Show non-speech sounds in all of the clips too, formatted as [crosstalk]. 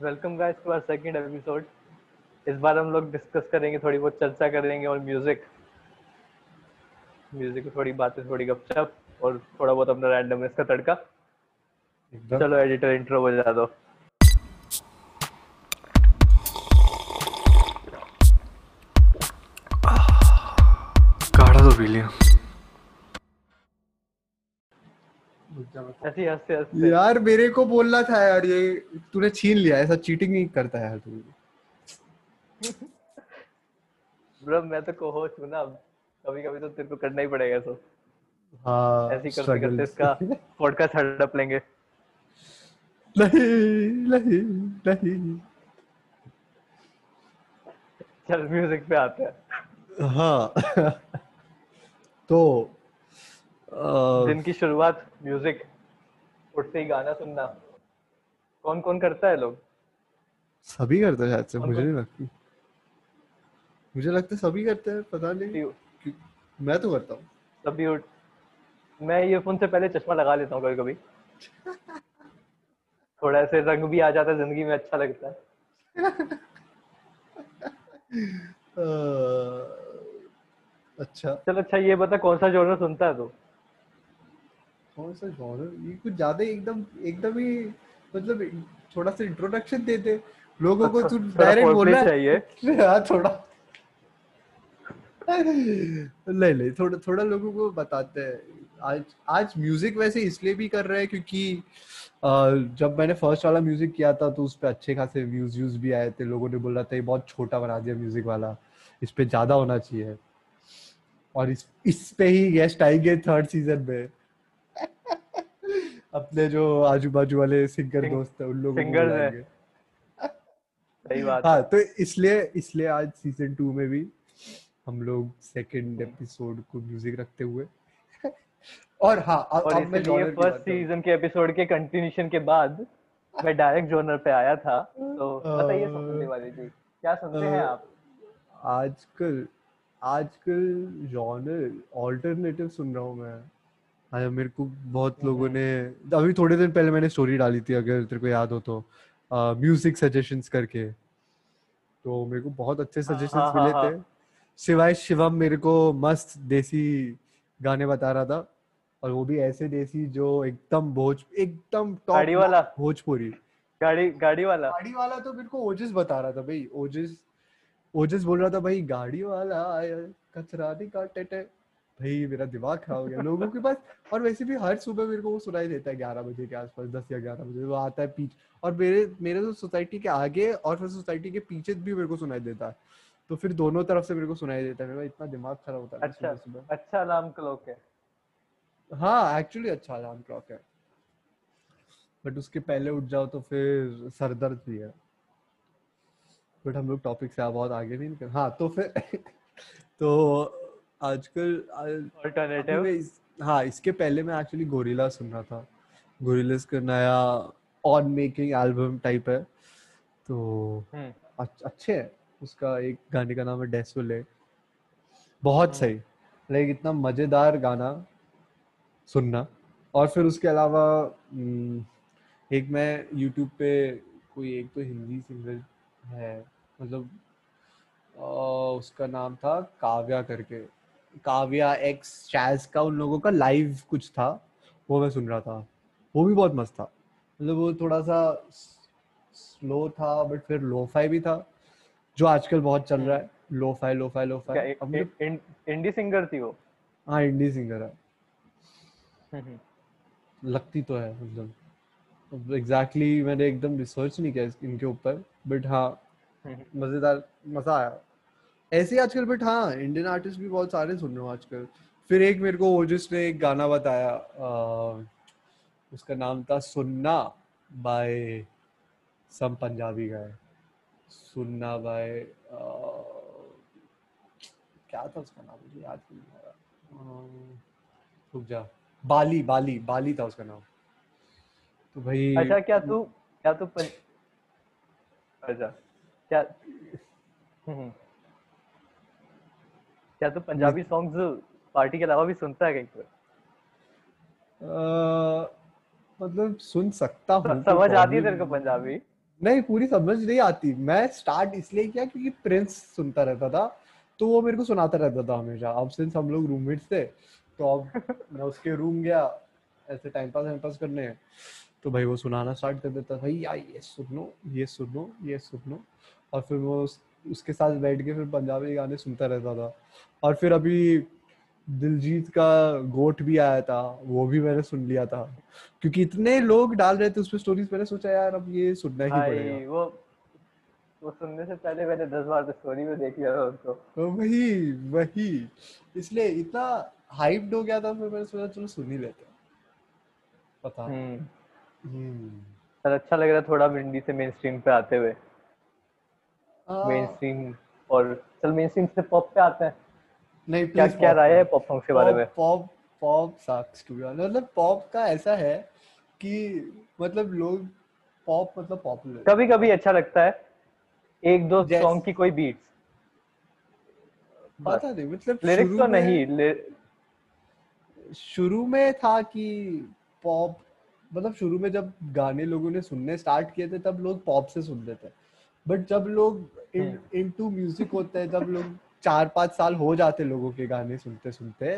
Welcome guys to our second episode इस बार हम लोग डिस्कस करेंगे थोड़ी बहुत चर्चा करेंगे और म्यूज़िक म्यूज़िक की थोड़ी बातें थोड़ी गपशप और थोड़ा बहुत अपना रैंडमनेस का तड़का। चलो एडिटर इंट्रो बजा दो। ऐसे हँसते हँसते यार मेरे को बोलना था यार ये तूने छीन लिया ऐसा चीटिंग नहीं करता यार तू। ब्रो मैं तो को होस्ट हूँ ना कभी कभी तो तेरे को करना ही पड़ेगा तो हाँ ऐसे ही करते करते इसका पॉडकास्ट हड़प लेंगे। नहीं नहीं नहीं। चल म्यूज़िक पे आते हैं। हाँ। [laughs] तो दिन की शुरुआत म्यूज़िक उठते ही गाना सुनना। कौन कौन करता है लोग? सभी करते हैं शायद से मुझे नहीं लगती। मुझे लगता है सभी करते हैं पता नहीं। मैं तो करता हूँ। तभी उठ। मैं ईयरफोन से पहले चश्मा लगा लेता हूँ कभी कभी थोड़ा ऐसे रंग भी आ जाता है ज़िंदगी में अच्छा लगता है। [laughs] अच्छा। चल अच्छा ये बता कौन सा जॉनर सुनता है तू? कौन सा जॉनर ये कुछ ज़्यादा एकदम एकदम ही मतलब थोड़ा सा इंट्रोडक्शन दे दे लोगों को तू डायरेक्ट बोलना। चाहिए। [laughs] हाँ थोड़ा। नहीं नहीं थोड़ा थोड़ा लोगों को बताते हैं। आज आज म्यूज़िक वैसे इसलिए भी कर रहे हैं क्योंकि जब मैंने फ़र्स्ट वाला म्यूज़िक किया था तो उस पे अच्छे खासे व्यूज़ व्यूज़ भी आए थे। लोगों ने बोला था ये बहुत छोटा बना दिया म्यूज़िक वाला। इस पे ज़्यादा होना चाहिए। और इस इस पे ही गेस्ट आएँगे थर्ड सीज़न में। अपने जो आजू बाजू वाले सिंगर दोस्त है उन लोगों को हैं। सही बात हाँ तो इसलिए इसलिए आज सीज़न टू में भी हम लोग सेकंड एपिसोड को म्यूज़िक रखते हुए [laughs] और हाँ अब और मैं फ़र्स्ट सीज़न के एपिसोड के कंटिन्यूशन के बाद [laughs] मैं डायरेक्ट जॉनर पे आया था तो बताइए सुनने वाले जी क्या सुनते हैं आप? आजकल आजकल जॉनर ऑल्टरनेटिव सुन रहा हूँ मैं। आज मेरे को बहुत लोगों ने अभी थोड़े दिन पहले मैंने स्टोरी डाली थी अगर तेरे को याद हो तो म्यूज़िक सजेशंस करके। तो मेरे को बहुत अच्छे हाँ, सजेशंस हाँ, मिले हाँ, थे। सिवाय शिवम मेरे को मस्त देसी गाने बता रहा था और वो भी ऐसे देसी जो एकदम भोज एकदम गाड़ी वाला? भोजपुरी। गाड़ी गाड़ी वाला? गाड़ी वाला तो मेरे को ओजस बता रहा था भाई ओजस ओजस बोल रहा था भाई गाड़ी वाला कचरा नहीं काटे भाई मेरा दिमाग खराब हो गया। लोगों के पास और वैसे भी हर सुबह मेरे को वो सुनाई देता है ग्यारह बजे के आसपास दस या ग्यारह बजे वो आता है पीछे और मेरे मेरे तो सोसाइटी के आगे और फिर सोसाइटी के पीछे भी मेरे को सुनाई देता है। तो फिर दोनों तरफ़ से मेरे को सुनाई देता है। इतना दिमाग खराब होता है अच्छा सुबह अच्छा अलार्म क्लॉक है। हाँ एक्चुअली अच्छा अलार्म क्लॉक है। बट उसके पहले उठ जाओ तो फिर सर दर्द भी है। बट हम लोग टॉपिक से बहुत आगे नहीं निकल हाँ तो फिर [laughs] तो आजकल इस, हाँ इसके पहले मैं एक्चुअली गोरिल्ला सुन रहा था। गोरिल्लास का नया ऑन मेकिंग एल्बम टाइप है। तो हम्म। अच्छ- है। उसका एक गाने का नाम है डेसोले बहुत हम्म। सही। लाइक इतना मज़ेदार गाना सुनना। और फिर उसके अलावा हम्म, एक मैं यूट्यूब पे कोई एक तो हिंदी सिंगर है। मतलब उसका नाम था काव्या करके। काव्या एक्स चैज का उन लोगों का लाइव कुछ था वो मैं सुन रहा था। वो भी बहुत मस्त था। मतलब वो थोड़ा सा स्लो था बट फिर लोफाई भी था जो आजकल बहुत चल रहा है। Lofi lofi lofi indie singer थी वो? हाँ इंडी सिंगर है। हम्म, लगती तो है मतलब। एग्जैक्टली exactly मैंने एकदम रिसर्च नहीं किया इनके ऊपर बट हाँ हम्म। मज़ेदार मज़ा आया। ऐसे आजकल बट हाँ इंडियन आर्टिस्ट भी बहुत सारे सुन रहे हो आजकल। फिर एक मेरे को ओजस ने एक गाना बताया अ, उसका नाम था सुन्ना बाय सम पंजाबी गाय सुन्ना बाय क्या था उसका नाम? मुझे याद नहीं आ रहा। रुक जा। बाली बाली बाली था उसका नाम। तो भाई अच्छा क्या तू क्या तू पं... अच्छा क्या हम्म। क्या तू पंजाबी सॉन्ग्स पार्टी के अलावा भी सुनता है कहीं पर? मतलब सुन सकता हूँ समझ तो आती है तेरे को पंजाबी? नहीं पूरी समझ नहीं आती। मैं स्टार्ट इसलिए किया क्योंकि प्रिंस सुनता रहता था तो वो मेरे को सुनाता रहता था हमेशा। अब सिंस हम लोग रूममेट्स थे तो अब [laughs] मैं उसके रूम गया ऐसे टाइम पास टाइम पास करने तो भाई वो सुनाना स्टार्ट कर देता भाई यार ये सुनो ये सुनो ये सुनो और फिर वो उसके साथ बैठ के फिर पंजाबी गाने सुनता रहता था। और फिर अभी दिलजीत का गोट भी आया था वो भी मैंने सुन लिया था। क्योंकि इतने लोग डाल रहे थे उस पर स्टोरीज मैंने सोचा यार अब ये सुनना ही पड़ेगा। वो वो सुनने से पहले मैंने दस बार तो स्टोरी में देख लिया था उसको तो वही वही। इसलिए इतना हाइप्ड हो गया था फिर मैंने सोचा चलो सुन ही लेते हैं। पता हम्म। हम्म। पर अच्छा लग रहा है थोड़ा इंडी से मेन स्ट्रीम पे आते हुए। मेन स्ट्रीम और चल मेन स्ट्रीम से पॉप पे आते हैं। नहीं क्या क्या राय है पॉप सॉन्ग के बारे में? पॉप पॉप सक्स टू मतलब पॉप का ऐसा है कि मतलब लोग पॉप मतलब पॉपुलर कभी कभी अच्छा लगता है एक दो सॉन्ग की कोई बीट्स पता नहीं मतलब लिरिक्स शुरू तो नहीं ले- शुरू में था कि पॉप मतलब शुरू में जब गाने लोगों ने सुनने स्टार्ट किए थे तब लोग पॉप से सुनते थे। बट जब लोग इन टू म्यूज़िक होते हैं जब लोग चार पाँच साल हो जाते लोगों के गाने सुनते सुनते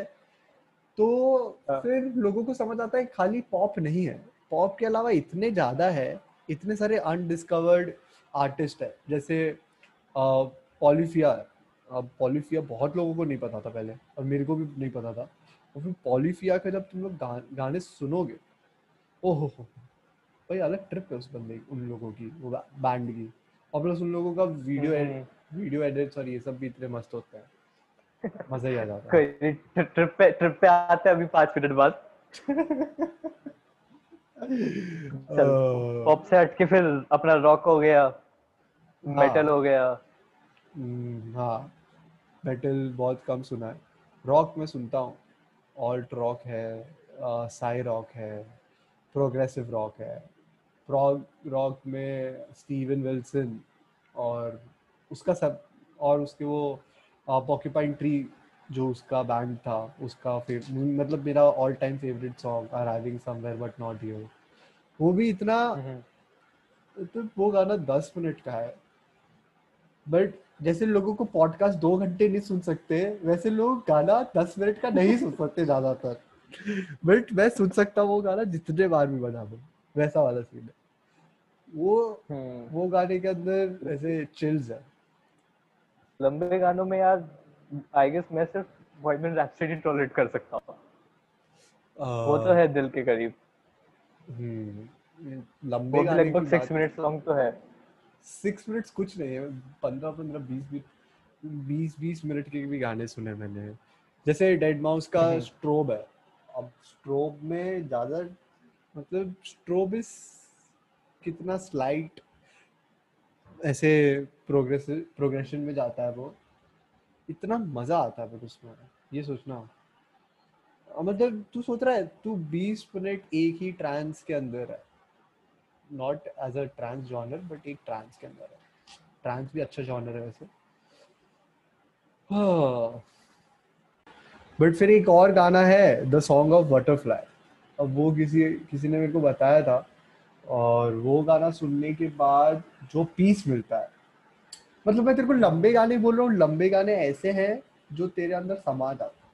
तो हाँ। फिर लोगों को समझ आता है खाली पॉप नहीं है। पॉप के अलावा इतने ज़्यादा है इतने सारे अनडिस्कवर्ड आर्टिस्ट है। जैसे पॉलीफिया पॉलीफिया बहुत लोगों को नहीं पता था पहले और मेरे को भी नहीं पता था। और फिर पॉलीफिया का जब तुम लोग गा, गाने सुनोगे ओहो भाई अलग ट्रिप है उस बंदे उन लोगों की वो बैंड की। और प्लस उन लोगों का वीडियो हम्म। वीडियो एडिट्स और ये सब भी इतने मस्त होते हैं। मज़ा ही आ जाता है। कोई ट्रिप पे ट्रिप पे आते हैं अभी पाँच मिनट बाद। [laughs] चल पॉप से हट के फिर अपना रॉक हो गया मेटल हो गया। हम्म, हाँ। मेटल बहुत कम सुना है। रॉक में सुनता हूँ। ऑल्ट रॉक है साई रॉक है प्रोग्रेसिव रॉक है। प्रॉग रॉक में स्टीवन विल्सन और उसका सब और उसके वो पॉक्यूपाइन ट्री जो उसका बैंड था उसका मतलब मेरा all time favourite song arriving somewhere but not here वो भी इतना हम्म। तो वो गाना दस मिनट का है। बट जैसे लोगों को पॉडकास्ट दो घंटे नहीं सुन सकते वैसे लोग गाना दस मिनट का नहीं सुन सकते [laughs] ज़्यादातर। बट मैं सुन सकता हूँ वो गाना जितने बार भी बजा दो वैसा वाला सीन है। वो हम्म। वो गाने के अंदर ऐसे चिल्स है। लंबे गानों में यार आई गेस मैं सिर्फ़ बॉयमैन रैप्सोडी टॉलरेट कर सकता हूँ। वो तो है दिल के करीब। हम्म, लंबे भी गाने लगभग सिक्स बात मिनट सॉन्ग तो है। सिक्स मिनट्स कुछ नहीं है पंद्रह पंद्रह बीस बीस बीस बीस मिनट के भी गाने सुने मैंने। जैसे डेड माउस का हम्म। स्ट्रोब है। अब स्ट्रोब में ज़्यादा मतलब स्ट्रोब इस कितना स्लाइट ऐसे प्रोग्रेस प्रोग्रेशन में जाता है वो। इतना मज़ा आता है फिर उसमें। ये सोचना। मतलब तू सोच रहा है, तू 20 मिनट एक ही ट्रांस के अंदर है। Not as a trance genre but एक ट्रांस के अंदर है। ट्रांस भी अच्छा जॉनर है वैसे। बट फिर एक और गाना है द सॉन्ग ऑफ़ बटरफ्लाई अब वो किसी किसी ने मेरे को बताया था और वो गाना सुनने के बाद जो पीस मिलता है। मतलब मैं तेरे को लंबे गाने बोल रहा हूँ लंबे गाने ऐसे हैं जो तेरे अंदर समा जाते हैं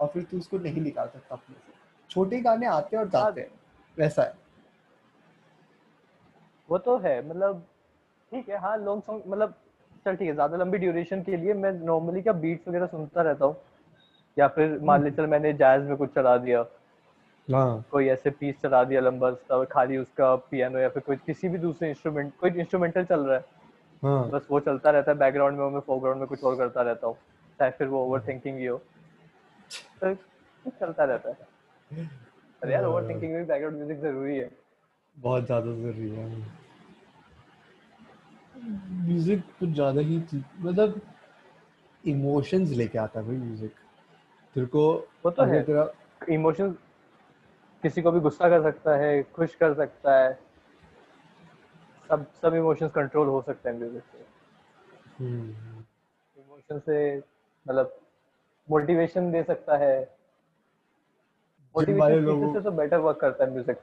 और फिर तू उसको नहीं निकाल सकता अपने से। छोटे गाने आते हैं और जाते हैं वैसा है। वो तो है मतलब ठीक है हाँ लॉन्ग सॉन्ग मतलब चल ठीक है ज़्यादा लंबी ड्यूरेशन के लिए मैं नॉर्मली क्या बीट्स वगैरह सुनता रहता हूँ या फिर मान ले चल मैंने जैज में कुछ चला दिया। हाँ। कोई ऐसे पीस चला दिया लंबा सा खाली उसका पियानो या फिर कोई किसी भी दूसरे इंस्ट्रूमेंट कोई इंस्ट्रूमेंटल चल रहा है। हाँ। बस वो चलता रहता है बैकग्राउंड में मैं फोरग्राउंड में कुछ और करता रहता हूँ चाहे फिर वो ओवर थिंकिंग ही हो। तो चलता रहता है। अरे यार ओवर थिंकिंग में बैकग्राउंड म्यूज़िक ज़रूरी है। बहुत ज़्यादा ज़रूरी है। म्यूज़िक कुछ ज़्यादा ही मतलब इमोशंस लेके आता है भाई म्यूज़िक तेरे को वो तो है। तेरा इमोशन किसी को भी गुस्सा कर सकता है खुश कर सकता है। सब सब इमोशंस कंट्रोल हो सकते हैं म्यूज़िक से। हम्म, इमोशन से मतलब मोटिवेशन दे सकता है। मोटिवेशन लोगों से तो बेटर वर्क करता है म्यूज़िक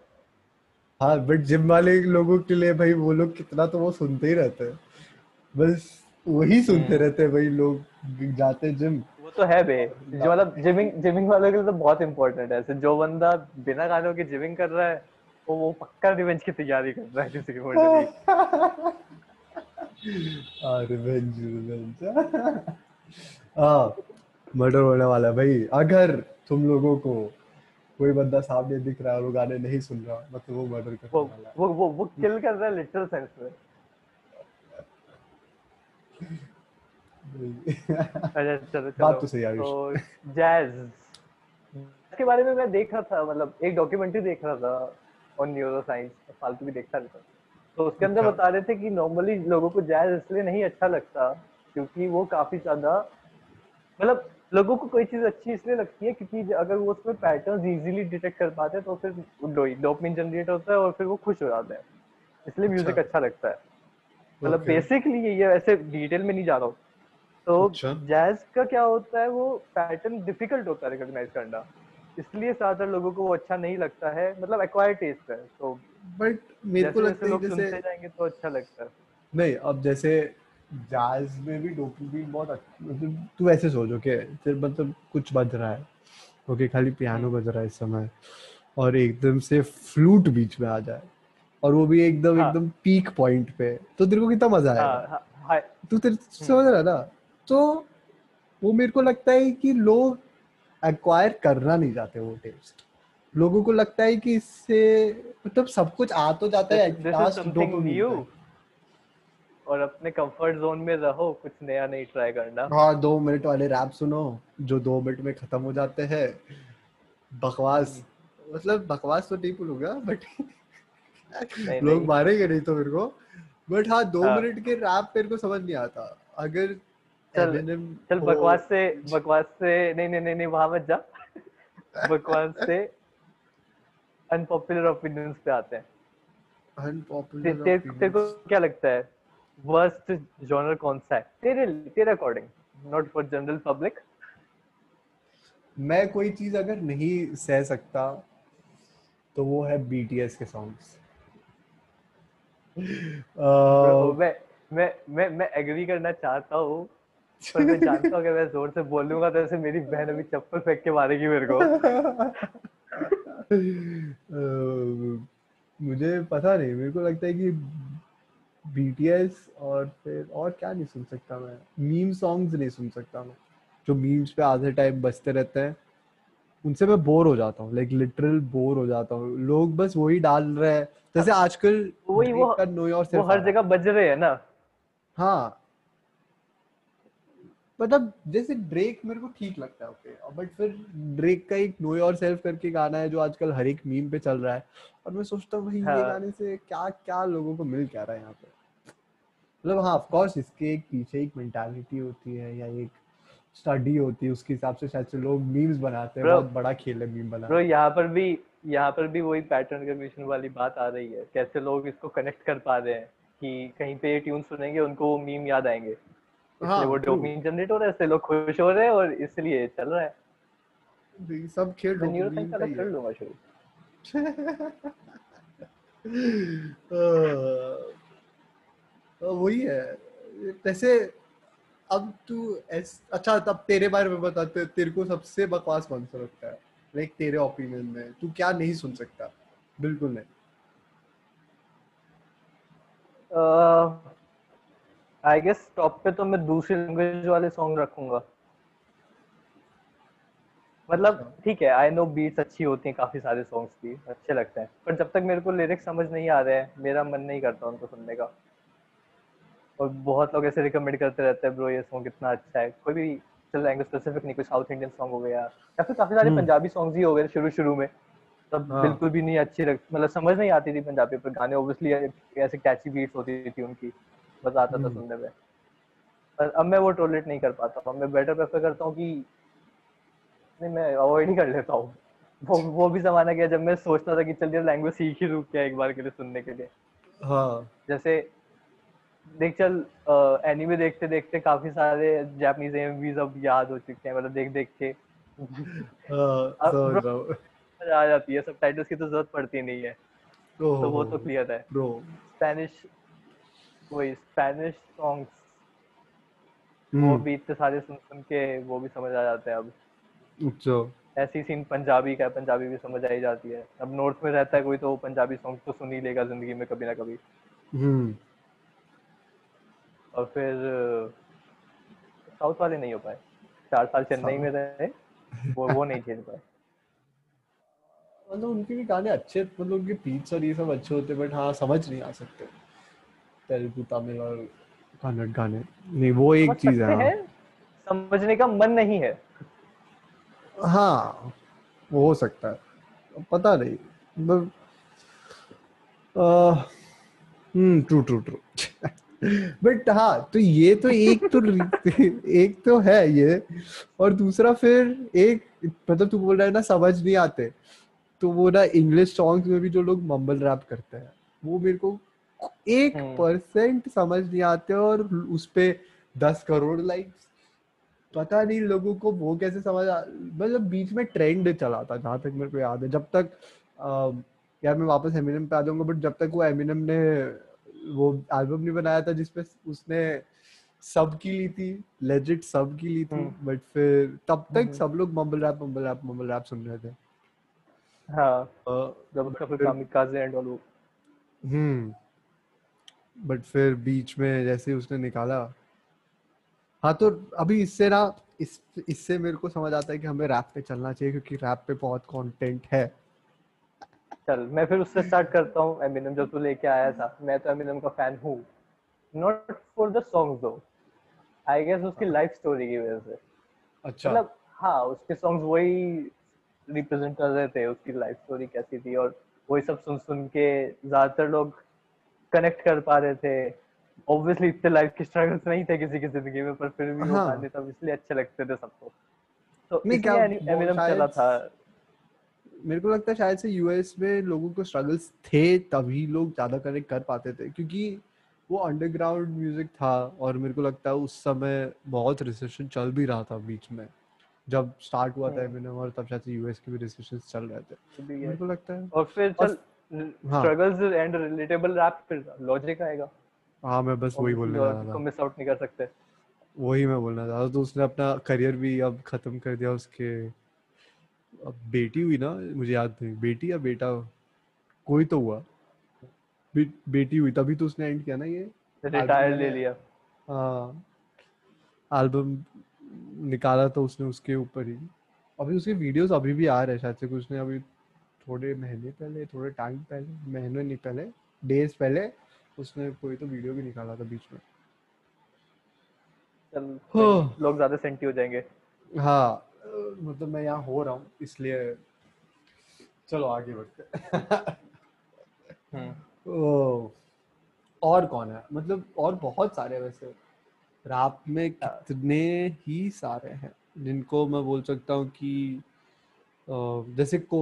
हाँ बट जिम वाले लोगों के लिए भाई वो लोग कितना तो वो सुनते ही रहते हैं। बस वही सुनते हम्म। रहते हैं भाई लोग जाते जिम। वो तो है बे। जो मतलब जिमिंग जिमिंग वालों के लिए तो बहुत इंपॉर्टेंट है। ऐसे जो बंदा बिना गानों के जिमिंग कर रहा है वो वो पक्का रिवेंज की तैयारी कर रहा है किसी के मर्डर [laughs] हाँ रिवेंज रिवेंज [laughs] हाँ मर्डर होने वाला है भाई। अगर तुम लोगों को कोई बंदा सामने दिख रहा है और वो गाने नहीं सुन रहा मतलब वो मर्डर करने वाला है। वो वो वो किल कर रहा है लिटरल सेंस में। [laughs] अच्छा चलो चलो बात तो सही है। तो जैज इसके बारे में मैं देख रहा था मतलब एक डॉक्यूमेंट्री देख रहा था ऑन न्यूरो साइंस फालतू भी देखता रहता तो उसके अंदर अच्छा। बता रहे थे कि नॉर्मली लोगों को जैज इसलिए नहीं अच्छा लगता क्योंकि वो काफ़ी ज़्यादा मतलब लोगों को कोई चीज़ अच्छी इसलिए लगती है क्योंकि अगर वो उसमें पैटर्न इजीली डिटेक्ट कर पाते हैं तो फिर डोपामिन जनरेट होता है और फिर वो खुश हो जाते हैं। इसलिए म्यूज़िक अच्छा। अच्छा लगता है। मतलब बेसिकली ये वैसे डिटेल में नहीं जा रहा हूँ। तो अच्छा। जैज का क्या होता है वो पैटर्न डिफ़िकल्ट होता है रिकॉग्नाइज करना। इसलिए ज़्यादातर लोगों को वो अच्छा नहीं लगता है मतलब एक्वायर टेस्ट है तो बट मेरे को लगता है लोग जैसे सुनते जाएँगे तो अच्छा लगता है। नहीं अब जैसे जैज में भी डोपामिन बहुत अच्छा मतलब तू ऐसे सोच ओके फिर मतलब कुछ बज रहा है ओके खाली पियानो बज रहा है इस समय और एकदम से फ्लूट बीच में आ जाए और वो भी एकदम हाँ। एकदम पीक पॉइंट पे तो तेरे को कितना मज़ा हाँ आएगा हाँ हाँ। तू तेरे समझ रहा है ना? तो वो मेरे को लगता है कि लोग एक्वायर करना नहीं चाहते वो टेस्ट लोगों को लगता है कि इससे मतलब सब कुछ आ तो जाता है। और अपने कंफर्ट जोन में रहो कुछ नया नहीं ट्राई करना। हाँ दो मिनट वाले रैप सुनो जो दो मिनट में खत्म हो जाते हैं। बकवास। मतलब बकवास तो नहीं बोलूँगा बट लोग। मारेंगे नहीं तो मेरे को। बट हाँ दो हाँ। मिनट के रैप मेरे को समझ नहीं आता। अगर चल चल बकवास से बकवास से नहीं नहीं नहीं नहीं वहाँ मत जा। [laughs] बकवास से अनपॉपुलर ओपिनियंस पे आते हैं। ते, ते, तेरे को क्या लगता है? वर्स्ट जॉनर कौन सा है? तेरे तेरे according not for general public मैं कोई चीज़ अगर नहीं सह सकता तो वो है बीटीएस के सॉन्ग्स मैं मैं मैं मैं एग्री करना चाहता हूँ पर मैं जानता हूँ कि मैं ज़ोर से बोलूँगा तो ऐसे मेरी बहन अभी चप्पल फेंक के मारेगी मेरे को। मुझे पता नहीं मेरे को लगता है कि बीटीएस और फिर और क्या नहीं सुन सकता मैं। मीम सॉन्ग्स नहीं सुन सकता मैं। जो मीम्स पे आधे टाइम बजते रहते हैं उनसे मैं बोर हो जाता हूँ लाइक लिटरल बोर हो जाता हूँ। लोग बस वही डाल रहे हैं। जैसे आजकल वही वो- वो हर जगह बज रहे हैं ना। हाँ मतलब जैसे ड्रेक मेरे को ठीक लगता है ओके बट फिर ड्रेक का एक नो योर सेल्फ करके गाना है जो आजकल हर एक मीम पे चल रहा है। और मैं सोचता हूँ भाई ये हाँ। गाने से क्या क्या लोगों को मिल क्या रहा है यहाँ पे? मतलब हाँ ऑफ़ कोर्स इसके एक पीछे एक मेंटालिटी होती है या एक स्टडी होती है उसके हिसाब से शायद से लोग मीम्स बनाते हैं बहुत बड़ा खेल है मीम ब्रो यहाँ पर भी यहाँ पर भी वही पैटर्न रिकग्निशन वाली बात आ रही है कैसे लोग इसको कनेक्ट कर पा रहे हैं कि कहीं पे ट्यून सुनेंगे उनको वो मीम याद आएँगे। हाँ, वो. डोपामिन जनरेट हो रहा है इससे लोग खुश हो रहे हैं और इसलिए चल रहा है। सब खेल मैं न्यूरो dopamine साइंस का कर लूँगा शुरू। तो [laughs] वही है। वैसे अब तू ऐस अच्छा तब तेरे बारे में बता ते, तेरे को सबसे बकवास कौन सा लगता है? लाइक तेरे ओपिनियन में। तू क्या नहीं सुन सकता? बिल्कुल नहीं। आई गेस टॉप पे तो मैं दूसरी लैंग्वेज वाले सॉन्ग रखूँगा। मतलब ठीक है आई नो बीट्स अच्छी होती हैं काफ़ी सारे सॉन्ग्स की अच्छे लगते हैं। पर जब तक मेरे को लिरिक्स समझ नहीं आ रहे हैं मेरा मन नहीं करता उनको सुनने का। और बहुत लोग ऐसे रिकमेंड करते रहते हैं ब्रो ये सॉन्ग कितना अच्छा है। कोई भी चल लैंग्वेज स्पेसिफिक नहीं कोई साउथ इंडियन सॉन्ग हो गया। या फिर काफ़ी सारे हम्म। पंजाबी सॉन्ग्स ही हो गए शुरू शुरू में। तब हाँ। बिल्कुल भी नहीं अच्छी मतलब समझ नहीं आती थी पंजाबी पर गाने ऑब्वियसली ऐसे कैची बीट्स होती थी उनकी। मज़ा आता था हम्म। सुनने में। पर अब मैं वो टॉलरेट नहीं कर पाता हूँ। मैं बेटर प्रेफर करता हूँ कि नहीं मैं अवॉइड ही कर लेता हूँ। वो वो भी जमाना गया जब मैं सोचता था कि चल यार लैंग्वेज सीख ही रुक क्या एक बार के लिए सुनने के लिए। हाँ। जैसे देख चल एनीमे देखते देखते काफ़ी सारे जापानीज एमवीज अब याद हो चुके हैं मतलब देख देख के। हाँ अब आ जाती है सब टाइटल्स की तो ज़रूरत पड़ती नहीं है। तो वो तो क्लियर है। ब्रो स्पेनिश वही स्पेनिश सॉन्ग्स वो हम्म। भी इतने सारे सुन सुन के वो भी समझ आ जाते हैं अब। अच्छा। ऐसी सीन पंजाबी का पंजाबी भी समझ आ ही जाती है। अब नॉर्थ में रहता है कोई तो पंजाबी सॉन्ग तो सुन ही लेगा ज़िंदगी में कभी ना कभी। हम्म। और फिर साउथ वाले नहीं हो पाए। चार साल चेन्नई में रहे वो वो नहीं खेल पाए। मतलब उनके भी गाने अच्छे मतलब उनके बीट्स और ये सब अच्छे होते बट हाँ समझ नहीं आ सकते। तेलुगु तमिल और कन्नड़ गाने। नहीं वो एक चीज़ सकते है। समझने का मन नहीं है। हाँ हाँ, वो हो सकता है पता नहीं मतलब hmm true true true but हाँ तो ये तो एक तो [laughs] एक तो है ये और दूसरा फिर एक मतलब तू बोल रहा है ना समझ नहीं आते तो वो ना इंग्लिश सॉन्ग्स में भी जो लोग मम्बल रैप करते हैं वो मेरे को एक। परसेंट समझ नहीं आते और उस पे दस करोड़ लाइक्स पता नहीं लोगों को वो कैसे समझ मतलब बीच में ट्रेंड चला था जहाँ तक मेरे को याद है जब तक अम, यार मैं वापस एमिनम पे आ जाऊँगा बट जब तक वो एमिनम ने वो एल्बम नहीं बनाया था जिसपे उसने सब की ली थी लेजिट सब की ली थी। बट फिर तब तक हम्म। सब लोग mumble rap mumble rap mumble rap सुन रहे थे हाँ जब उसका फिर फिर- कामिकाजे एंड ऑल वो हम्म बट फिर बीच में जैसे उसने निकाला हाँ तो अभी इससे ना इस इससे मेरे को समझ आता है कि हमें रैप पे चलना चाहिए क्योंकि रैप पे बहुत कंटेंट है। चल मैं फिर उससे स्टार्ट करता हूँ एमिनम जब तू लेके आया था। मैं तो एमिनम का फ़ैन हूँ। Not for the songs though I guess उसकी लाइफ स्टोरी की वजह से। अच्छा। मतलब हाँ उसके सॉन्ग्स वही रिप्रेजेंट कर रहे थे उसकी लाइफ स्टोरी कैसी थी और वही सब सुन सुन के ज़्यादातर लोग कनेक्ट कर पा रहे थे ऑब्वियसली इतने लाइफ के स्ट्रगल्स नहीं थे किसी की ज़िंदगी में पर फिर भी वो हाँ। गाने तब इसलिए अच्छे लगते थे सबको तो इसलिए एमिनम चला था मेरे को लगता है शायद से यूएस में लोगों को स्ट्रगल्स थे तभी लोग ज़्यादा कनेक्ट कर पाते थे क्योंकि वो अंडरग्राउंड म्यूज़िक था और मेरे को लगता है उस समय बहुत रिसेशन चल भी रहा था बीच में जब स्टार्ट हुआ था हम्म। एमिनम और तब शायद यूएस के भी रिसेशन चल रहे थे मेरे को लगता है और फिर चल हाँ। स्ट्रगल्स एंड रिलेटेबल रैप फिर लॉजिक आएगा। हाँ मैं बस वही बोलने जा रहा को था मिस आउट नहीं कर सकते। वही मैं बोलना तो उसने अपना करियर भी अब खत्म कर दिया उसके। अब बेटी हुई ना मुझे याद नहीं। बेटी या बेटा? कोई तो हुआ। बे, बेटी हुई तभी तो उसने एंड किया ना ये। रिटायर ले लिया। हाँ। एल्बम निकाला तो उसने उसके ऊपर ही। अभी उसके वीडियोस अभी भी आ रहे हैं शायद से कुछ ने अभी थोड़े महीने पहले थोड़े टाइम पहले महीने नहीं पहले डेज़ पहले उसने कोई तो वीडियो भी निकाला था बीच में। चल हाँ। लोग ज़्यादा सेंटी हो जाएँगे। हाँ मतलब मैं यहाँ हो रहा हूँ इसलिए चलो आगे बढ़ते हम्म। ओ, और कौन है? मतलब और बहुत सारे वैसे। रैप में कितने ही सारे हैं जिनको मैं बोल सकता हूँ कि जैसे को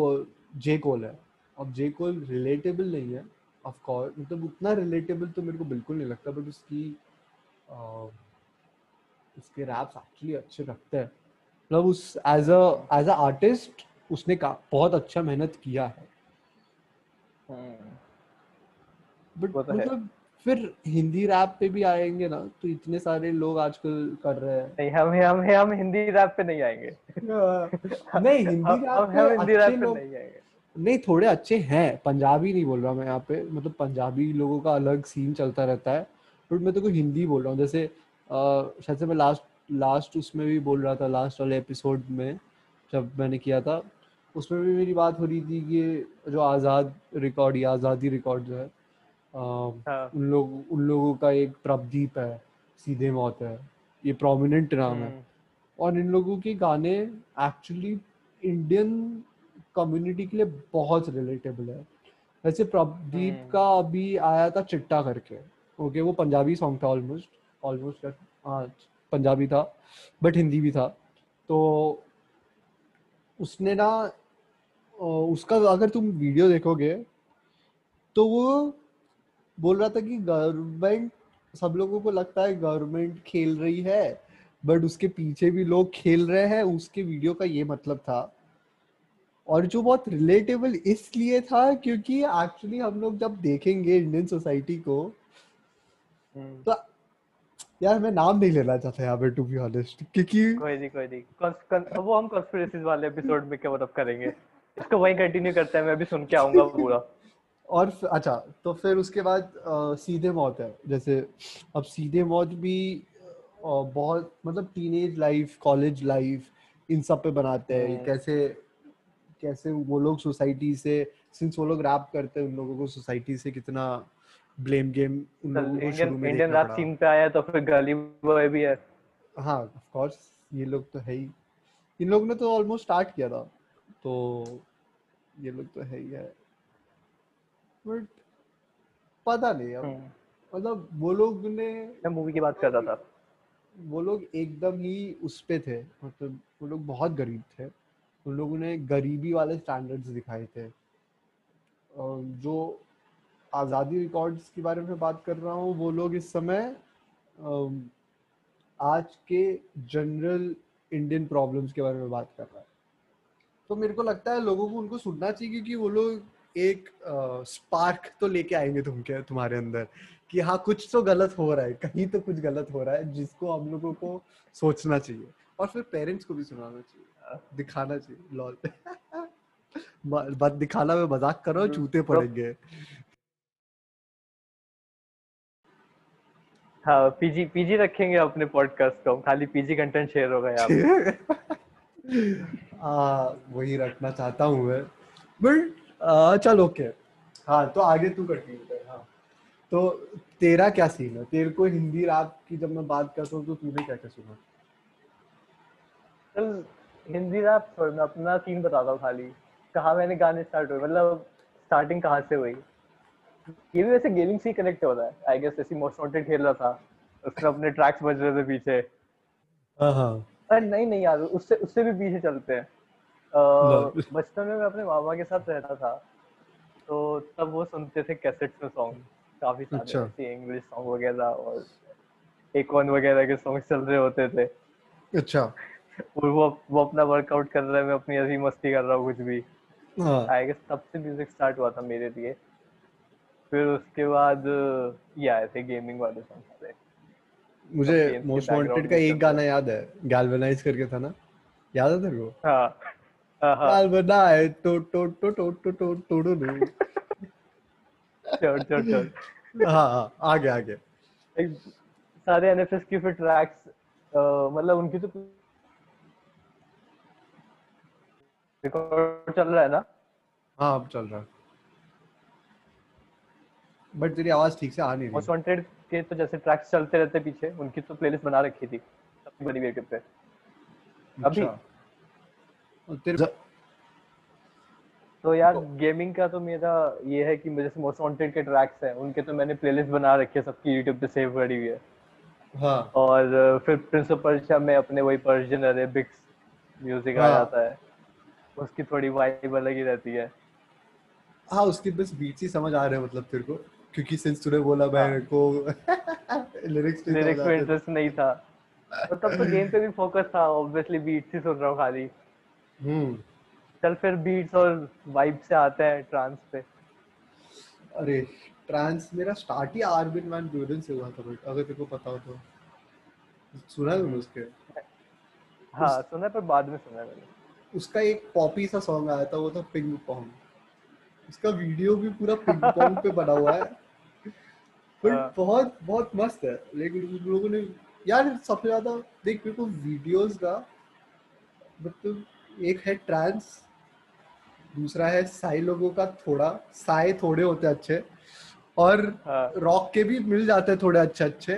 जे कोल है। अब जे कोल रिलेटेबल नहीं है। ऑफ़ कोर्स मतलब उतना रिलेटेबल तो मेरे को बिल्कुल नहीं लगता बट उसकी उसके रैप्स एक्चुअली अच्छे लगते हैं। मतलब उस as a as a artist उसने का बहुत अच्छा मेहनत किया है। हम्म। बट वो तो मतलब फिर हिंदी रैप पे भी आएँगे ना तो इतने सारे लोग आजकल कर रहे हैं। नहीं हम हम हम हिंदी रैप पे नहीं आएँगे। नहीं हिंदी रैप हम पे हिंदी रैप पे नहीं आएँगे। नहीं थोड़े अच्छे हैं। पंजाबी नहीं बोल रहा मैं यहाँ पे। मतलब पंजाबी लोगों का अलग सीन चलता रहता है। बट मैं तो को हिंदी बोल रहा हूँ। जैसे शायद से मैं लास्ट लास्ट उसमें भी बोल रहा था लास्ट वाले एपिसोड में जब मैंने किया था उसमें भी मेरी बात हो रही थी कि जो आज़ाद रिकॉर्ड या आज़ादी रिकॉर्ड जो है अ, हाँ। उन लोग उन लोगों का एक प्रभदीप है सीधे मौत है। ये प्रोमिनेंट नाम है। हम्म, और इन लोगों के गाने एक्चुअली इंडियन कम्युनिटी के लिए बहुत रिलेटेबल है। वैसे प्रदीप हम्म। का अभी आया था चिट्टा करके। ओके वो पंजाबी सॉन्ग था ऑलमोस्ट ऑलमोस्ट हाँ पंजाबी था बट हिंदी भी था। तो उसने ना उसका अगर तुम वीडियो देखोगे तो वो बोल रहा था कि गवर्नमेंट सब लोगों को लगता है गवर्नमेंट खेल रही है बट उसके पीछे भी लोग खेल रहे हैं उसके वीडियो का ये मतलब था। और जो बहुत रिलेटेबल इसलिए था क्योंकि एक्चुअली हम लोग जब देखेंगे इंडियन सोसाइटी को हम्म, तो यार मैं नाम नहीं लेना चाहता यहाँ पे टू बी ऑनेस्ट क्योंकि कोई नहीं कोई नहीं। कॉन्स- कॉन- वो हम कॉन्स्पिरेसीज वाले एपिसोड में कवर अप करेंगे? इसको वहीं कंटिन्यू करते हैं मैं भी सुन के आऊँगा पूरा। [laughs] और अच्छा तो फिर उसके बाद अ, सीधे मौत है। जैसे अब सीधे मौत भी अ, बहुत मतलब टीनेज लाइफ कॉलेज लाइफ इन सब पे बनाते हैं। हम्म। कैसे कैसे वो लोग सोसाइटी से सिंस वो लोग रैप करते हैं उन लोगों को सोसाइटी से कितना ब्लेम गेम उन लोगों को शुरू में इंडियन रैप सीन पे आया तो फिर गली बॉय भी है। हाँ ऑफ़ कोर्स ये लोग तो है ही। इन लोग ने तो ऑलमोस्ट स्टार्ट किया था तो ये लोग तो है ही है। बट पता नहीं अब। हम्म, मतलब वो लोग ने मैं मूवी की बात कर रहा था। वो लोग एकदम ही उस पे थे मतलब वो लोग बहुत गरीब थे। उन लोगों ने गरीबी वाले स्टैंडर्ड्स दिखाए थे। जो आज़ादी रिकॉर्ड्स के बारे में बात कर रहा हूँ, वो लोग इस समय आज के जनरल इंडियन प्रॉब्लम्स के बारे में बात कर रहा है। तो मेरे को लगता है लोगों को उनको सुनना चाहिए क्योंकि वो लोग एक स्पार्क तो लेके आएँगे तुम तुम्हारे अंदर कि हाँ कुछ तो गलत हो रहा है, कहीं तो कुछ गलत हो रहा है, जिसको हम लोगों को सोचना चाहिए और फिर पेरेंट्स को भी सुनाना चाहिए। दिखाना चाहिए लॉल बात [laughs] दिखाना में मज़ाक कर रहा हूँ चूते पड़ेंगे। हाँ पीजी पीजी रखेंगे अपने पॉडकास्ट को खाली पीजी कंटेंट शेयर होगा यहाँ आ, [laughs] वही रखना चाहता हूँ मैं। बट चल ओके हाँ तो आगे तू कंटिन्यू कर हाँ। तो तेरा क्या सीन है? तेरे को हिंदी रैप की जब मैं बात करता हूँ तो तूने क्या क्या सुना हिंदी रैप छोड़ मैं अपना सीन बताता हूँ खाली। कहाँ मैंने गाने स्टार्ट हुए मतलब स्टार्टिंग कहाँ से हुई? ये भी वैसे गेमिंग से ही कनेक्ट हो रहा है। आई गेस ऐसी मोस्ट वांटेड खेल रहा था। उसमें अपने ट्रैक्स बज रहे थे पीछे। हाँ हाँ। अरे नहीं नहीं यार उससे उससे भी पीछे चलते हैं। बचपन में मैं अपने मामा के साथ रहता था। तो तब वो सुनते थे कैसेट्स में सॉन्ग काफ़ी सारे अच्छा। इंग्लिश सॉन्ग वगैरह और एक वन वगैरह के सॉन्ग चल रहे होते थे। अच्छा। और वो वो अपना वर्कआउट कर रहा है मैं अपनी ऐसी मस्ती कर रहा हूँ कुछ भी। हाँ। आई गेस तब से म्यूज़िक स्टार्ट हुआ था मेरे लिए। फिर उसके बाद ये आए थे गेमिंग वाले सॉन्ग सारे मुझे मोस्ट वांटेड का एक गाना याद है। गैल्वेनाइज करके था ना? याद है तेरे को? हाँ। हाँ हाँ। गैल्वेनाइज टो टो टो टो टो टो टो टो चल चल चल। हाँ हाँ आगे आगे। एक सारे एनएफएस की फिर ट्रैक्स मतलब उनकी तो रिकॉर्ड चल रहा है ना? हाँ अब चल रहा है। बट तेरी आवाज़ ठीक से आ नहीं मोस्ट रही वांटेड के तो जैसे ट्रैक्स चलते रहते पीछे उनकी तो प्लेलिस्ट बना रखी थी अपनी बड़ी वीडियो पे। अभी? अच्छा। और तेरे तो यार गेमिंग का तो मेरा ये है कि मुझे मोस्ट वांटेड के ट्रैक्स हैं उनके तो मैंने प्लेलिस्ट बना रखी है सबकी यूट्यूब पे सेव करी हुई है। हाँ। और फिर प्रिंस ऑफ़ पर्शिया में अपने वही पर्शियन अरेबिक्स म्यूज़िक आ हाँ। जाता है। उसकी थोड़ी वाइब अलग ही रहती है। हाँ उसके बस बीट्स ही समझ आ रहे हैं मतलब तेरे को क्योंकि सिंस तूने बोला मेरे को लिरिक्स लिरिक्स में इंटरेस्ट नहीं था। तो तब तो गेम पे भी फोकस था ऑब्वियसली बीट्स ही सुन रहा हूँ खाली। हम्म। चल फिर बीट्स और वाइब से आते हैं ट्रांस पे। अरे ट्रांस मेरा स्टार्ट ही आरबिन वैन ब्यूरन से हुआ था बट अगर तेरे को पता हो तो। सुना है उसके? हाँ सुना है पर बाद में सुना है मैंने। उसका एक पॉपी सा सॉन्ग आया था वो था पिंग पोंग उसका वीडियो भी पूरा पिंग पोंग पे बना हुआ है। बट हाँ। बहुत बहुत मस्त है। लेकिन उन लोगों ने यार सबसे ज़्यादा देख मेरे को वीडियोस का मतलब एक है ट्रांस दूसरा है साई लोगों का थोड़ा साई थोड़े होते अच्छे। और हाँ। रॉक के भी मिल जाते हैं थोड़े अच्छे अच्छे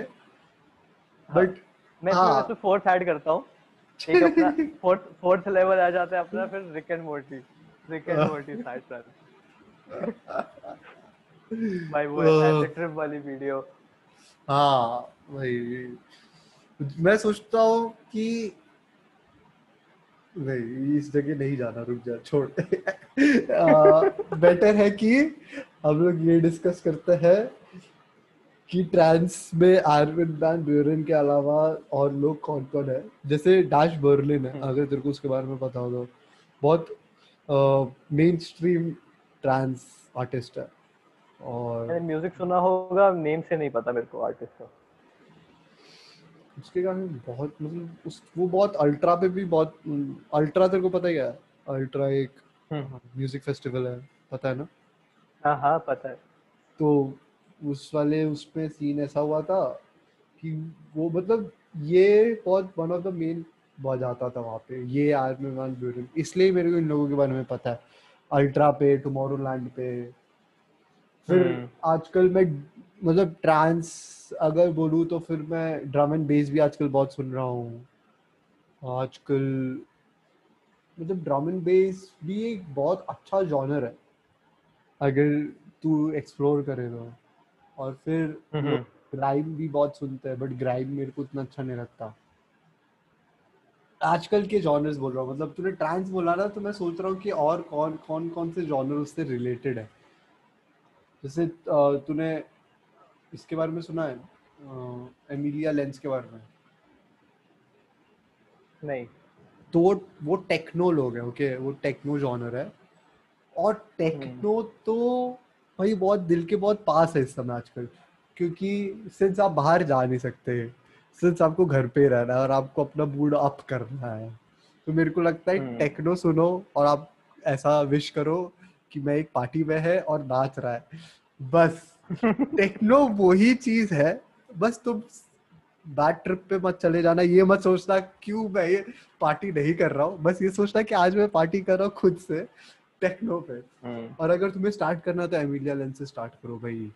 बट मैं हाँ। वैसे फोर्थ ऐड करता हूँ। एक अपना फोर्थ फोर्थ लेवल आ जाता है अपना [laughs] फिर Rick and Morty Rick and Morty side पर भाई वो ट्रिप वाली वीडियो हाँ वही मैं सोचता हूँ कि नहीं इस जगह नहीं जाना रुक जा छोड़। [laughs] बेटर है कि हम लोग ये डिस्कस करते हैं कि ट्रांस में आर्विन वैन ब्यूरन के अलावा और लोग कौन कौन है? जैसे डैश बर्लिन है हम्म। अगर तेरे को उसके बारे में पता हो तो। बहुत मेन स्ट्रीम ट्रांस आर्टिस्ट है। और मैंने म्यूज़िक सुना होगा नेम से नहीं पता मेरे को आर्टिस्ट का। उसके गाने बहुत मतलब उस वो बहुत अल्ट्रा पे भी बहुत अल्ट्रा तेरे को पता ही है। अल्ट्रा एक हम्म म्यूज़िक फेस्टिवल है पता है ना? हाँ हाँ पता है। तो उस वाले उसमें सीन ऐसा हुआ था कि वो मतलब ये बहुत वन ऑफ़ द मेन बजाता था वहाँ पे। ये आर्मी वन ब्यूटिंग इसलिए मेरे को इन लोगों के बारे में पता है। अल्ट्रा पे टुमारो लैंड पे। फिर हम्म। आजकल मैं मतलब ट्रांस अगर बोलूँ तो फिर मैं ड्रम एंड बेस भी आजकल बहुत सुन रहा हूँ। आजकल मतलब ड्रम एंड बेस भी एक बहुत अच्छा जॉनर है। अगर तू एक्सप्लोर करे तो। और फिर हम्म। ग्राइम भी बहुत सुनते हैं बट ग्राइम मेरे को उतना अच्छा नहीं लगता। आजकल के जॉनर्स बोल रहा हूँ मतलब तूने ट्रांस बोला ना तो मैं सोच रहा हूँ कि और कौन कौन कौन से जॉनर उससे रिलेटेड है। जैसे तूने इसके बारे में सुना है एमिलिया लेंस के बारे में? नहीं। तो वो वो टेक्नो लोग हैं ओके वो टेक्नो जॉनर है। और टेक्नो तो भाई बहुत दिल के बहुत पास है इस समय आजकल क्योंकि सिंस आप बाहर जा नहीं सकते सिंस आपको घर पे रहना है और आपको अपना मूड अप करना है तो मेरे को लगता है हम्म। टेक्नो सुनो और आप ऐसा विश करो कि मैं एक पार्टी में है और नाच रहा है बस [laughs] टेक्नो वही चीज़ है बस तुम बैड ट्रिप पे मत चले जाना ये मत सोचना क्यों मैं ये पार्टी नहीं कर रहा हूँ बस ये सोचना कि आज मैं पार्टी कर रहा हूँ खुद से टेक्नो पे। हम्म और अगर तुम्हें स्टार्ट करना तो एमिलिया लेंस से स्टार्ट करो भाई।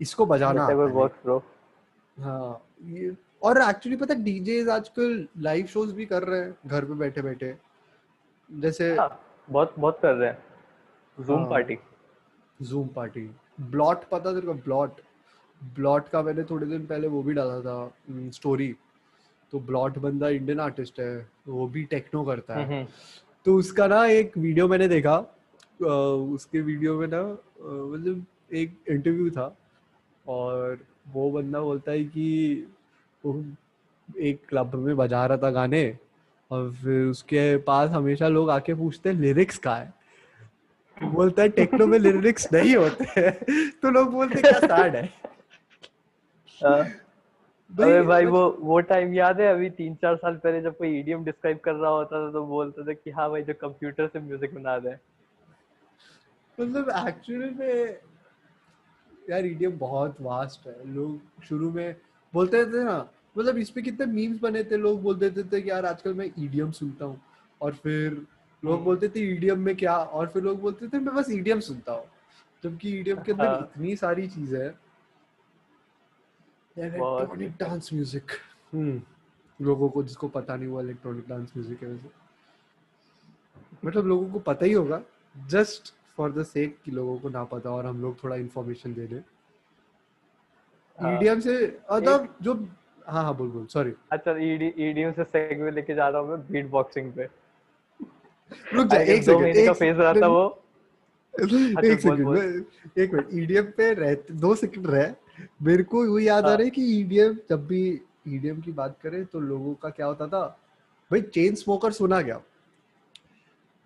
इसको बजाना है। हाँ ये और एक्चुअली पता है डीजेस आजकल लाइव शोज़ भी कर रहे हैं घर पे बैठे बैठे जैसे हाँ, बहुत बहुत कर रहे हैं। जूम हाँ। पार्टी जूम पार्टी ब्लॉट पता तेरे को ब्लॉट ब्लॉट का मैंने थोड़े दिन पहले वो भी डाला था स्टोरी तो ब्लॉट बंदा इंडियन आर्टिस्ट है वो भी टेक्नो करता है। हम्म, तो उसका ना एक वीडियो मैंने देखा उसके वीडियो में ना मतलब एक इंटरव्यू था और वो बंदा बोलता है कि वो एक क्लब में बजा रहा था गाने और फिर उसके पास हमेशा लोग आके पूछते हैं लिरिक्स का है? बोलता है टेक्नो में लिरिक्स नहीं होते हैं। [laughs] तो लोग बोलते हैं, क्या सैड है। अबे भाई वो वो टाइम याद है अभी तीन चार साल पहले जब कोई ईडीएम डिस्क्राइब कर रहा होता था तो बोलते थे कि हाँ भाई जो कंप्यूटर से म्यूज़िक बना दे मतलब एक्चुअली में यार ईडीएम बहुत वास्ट है लोग शुरू में बोलते थे ना मतलब इस पे कितने मीम्स बने थे लोग बोल देते थे कि यार आजकल मैं ईडीएम सुनता हूँ और फिर लोग हम्म। बोलते थे ईडीएम में क्या और फिर लोग बोलते थे मैं बस ईडीएम सुनता हूँ जबकि ईडीएम के अंदर हाँ। इतनी सारी चीज़ें हैं। इलेक्ट्रॉनिक डांस म्यूज़िक हम्म लोगों को जिसको पता नहीं हुआ इलेक्ट्रॉनिक डांस म्यूज़िक है वैसे मतलब लोगों को पता ही होगा जस्ट फॉर द सेक कि लोगों को ना पता और हम लोग थोड़ा इन्फॉर्मेशन दे दें। हाँ। ईडीएम से मतलब जो हाँ हाँ बोल बोल सॉरी अच्छा ईडीएम से सेगवे लेके जा रहा हूँ मैं बीट बॉक्सिंग पे। रुक जा एक सेकंड महीने का एक फ़ेज़ रहा था वो। [laughs] एक सेकंड एक मिनट ईडीएम पे रह दो सेकंड रह। मेरे को वो याद आ हाँ। रहा है कि ईडीएम जब भी ईडीएम की बात करें तो लोगों का क्या होता था? भाई चेन स्मोकर सुना क्या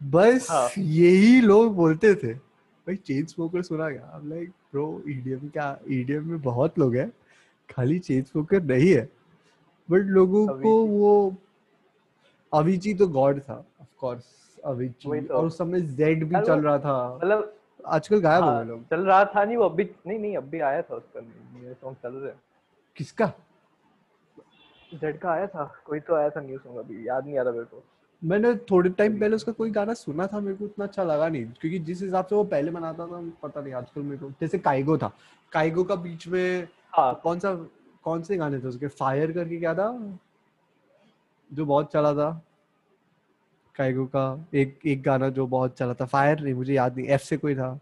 बस हाँ। यही लोग बोलते थे। भाई चेन स्मोकर सुना क्या लाइक ब्रो ईडीएम क्या? ईडीएम में बहुत लोग हैं। खाली चेन स्मोकर नहीं है। बट लोगों को वो अविची तो गॉड था ऑफ़ कोर्स अविची तो। और उस समय जेड भी चल रहा था। मतलब आजकल गायब हो हाँ, गए लोग। चल रहा था नहीं वो अभी नहीं नहीं अभी आया था उसका न्यू सॉन्ग चल रहे किसका? जेड का आया था कोई तो आया था न्यू सॉन्ग अभी याद नहीं आ रहा मेरे को। मैंने थोड़े टाइम पहले उसका कोई गाना सुना था मेरे को उतना अच्छा लगा नहीं। क्योंकि जिस हिसाब से वो पहले बनाता था पता नहीं आजकल मेरे को जैसे काइगो था। काइगो का बीच में हाँ। कौन सा कौन से गाने थे उसके? फायर करके क्या था? जो बहुत चला था। काइगो का एक एक गाना जो बहुत चला था। फायर नहीं मुझे याद नहीं। एफ़ से कोई था।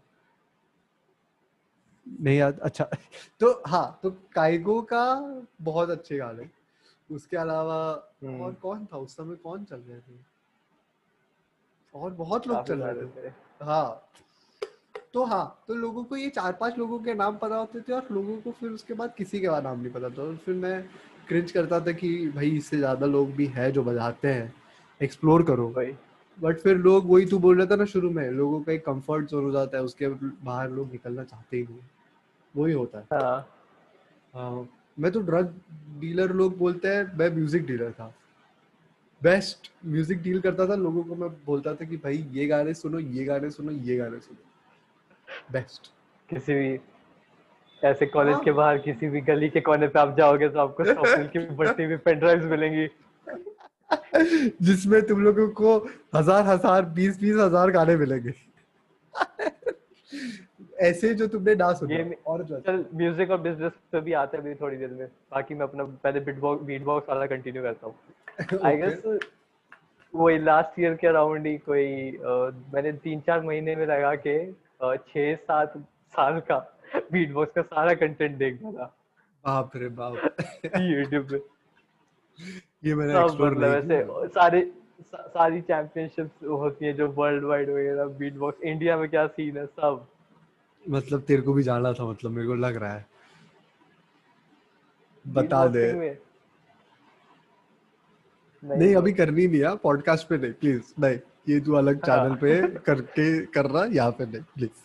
नहीं याद अच्छा। तो हाँ तो काइगो का बहुत अच्छे गाने उसके अलावा हम्म। और कौन था? उस समय कौन चल रहे थे? और बहुत लोग चल रहे थे। हाँ। तो हाँ तो लोगों को ये चार पाँच लोगों के नाम पता होते थे और लोगों को फिर उसके बाद किसी के बाद नाम नहीं पता था। और फिर मैं क्रिंज करता था कि भाई इससे ज़्यादा लोग भी है जो बजाते हैं। एक्सप्लोर करो। वही। बट फिर लोग वही तू बोल रहा था ना शुरू में लोगों का एक कंफर्ट जोन हो जाता है उसके बाहर लोग निकलना चाहते ही नहीं। वही होता है। हाँ। हाँ मैं तो ड्रग डीलर लोग बोलते हैं मैं म्यूज़िक डीलर था। बेस्ट म्यूज़िक डील करता था लोगों को मैं बोलता था कि भाई ये गाने सुनो ये गाने सुनो ये गाने सुनो। बेस्ट किसी भी ऐसे कॉलेज हाँ। के बाहर किसी भी गली के कोने पे आप जाओगे तो आपको की बढ़ती हुई पेन ड्राइव्स मिलेंगी। जिसमें तुम लोगों को हज़ार हज़ार बीस बीस हज़ार गाने मिलेंगे। ऐसे जो तुमने सुना ये- और जो चल म्यूज़िक और बिज़नेस पे भी आते हैं अभी थोड़ी देर में। बाकी मैं अपना पहले बीट बॉक्स बीट बॉक्स वाला कंटिन्यू करता हूँ। [laughs] आई गेस वही लास्ट ईयर के अराउंड ही कोई अ, मैंने तीन चार महीने में लगा के छह सात साल का बीट बॉक्स का सारा कंटेंट देखना था। बाप रे बाप। [laughs] यूट्यूब पे। ये मैंने एक्सप्लोर मतलब नहीं किया। सारे सा, सारी चैंपियनशिप्स होती है जो वर्ल्ड वाइड वगैरह बीट बॉक्स इंडिया में क्या सीन है सब। मतलब तेरे को भी जाना था मतलब मेरे को लग रहा है। बता दे। में। नहीं अभी करनी नहीं है पॉडकास्ट पे नहीं प्लीज़ नहीं ये तू अलग हाँ। चैनल पे करके कर रहा यहाँ पे नहीं प्लीज़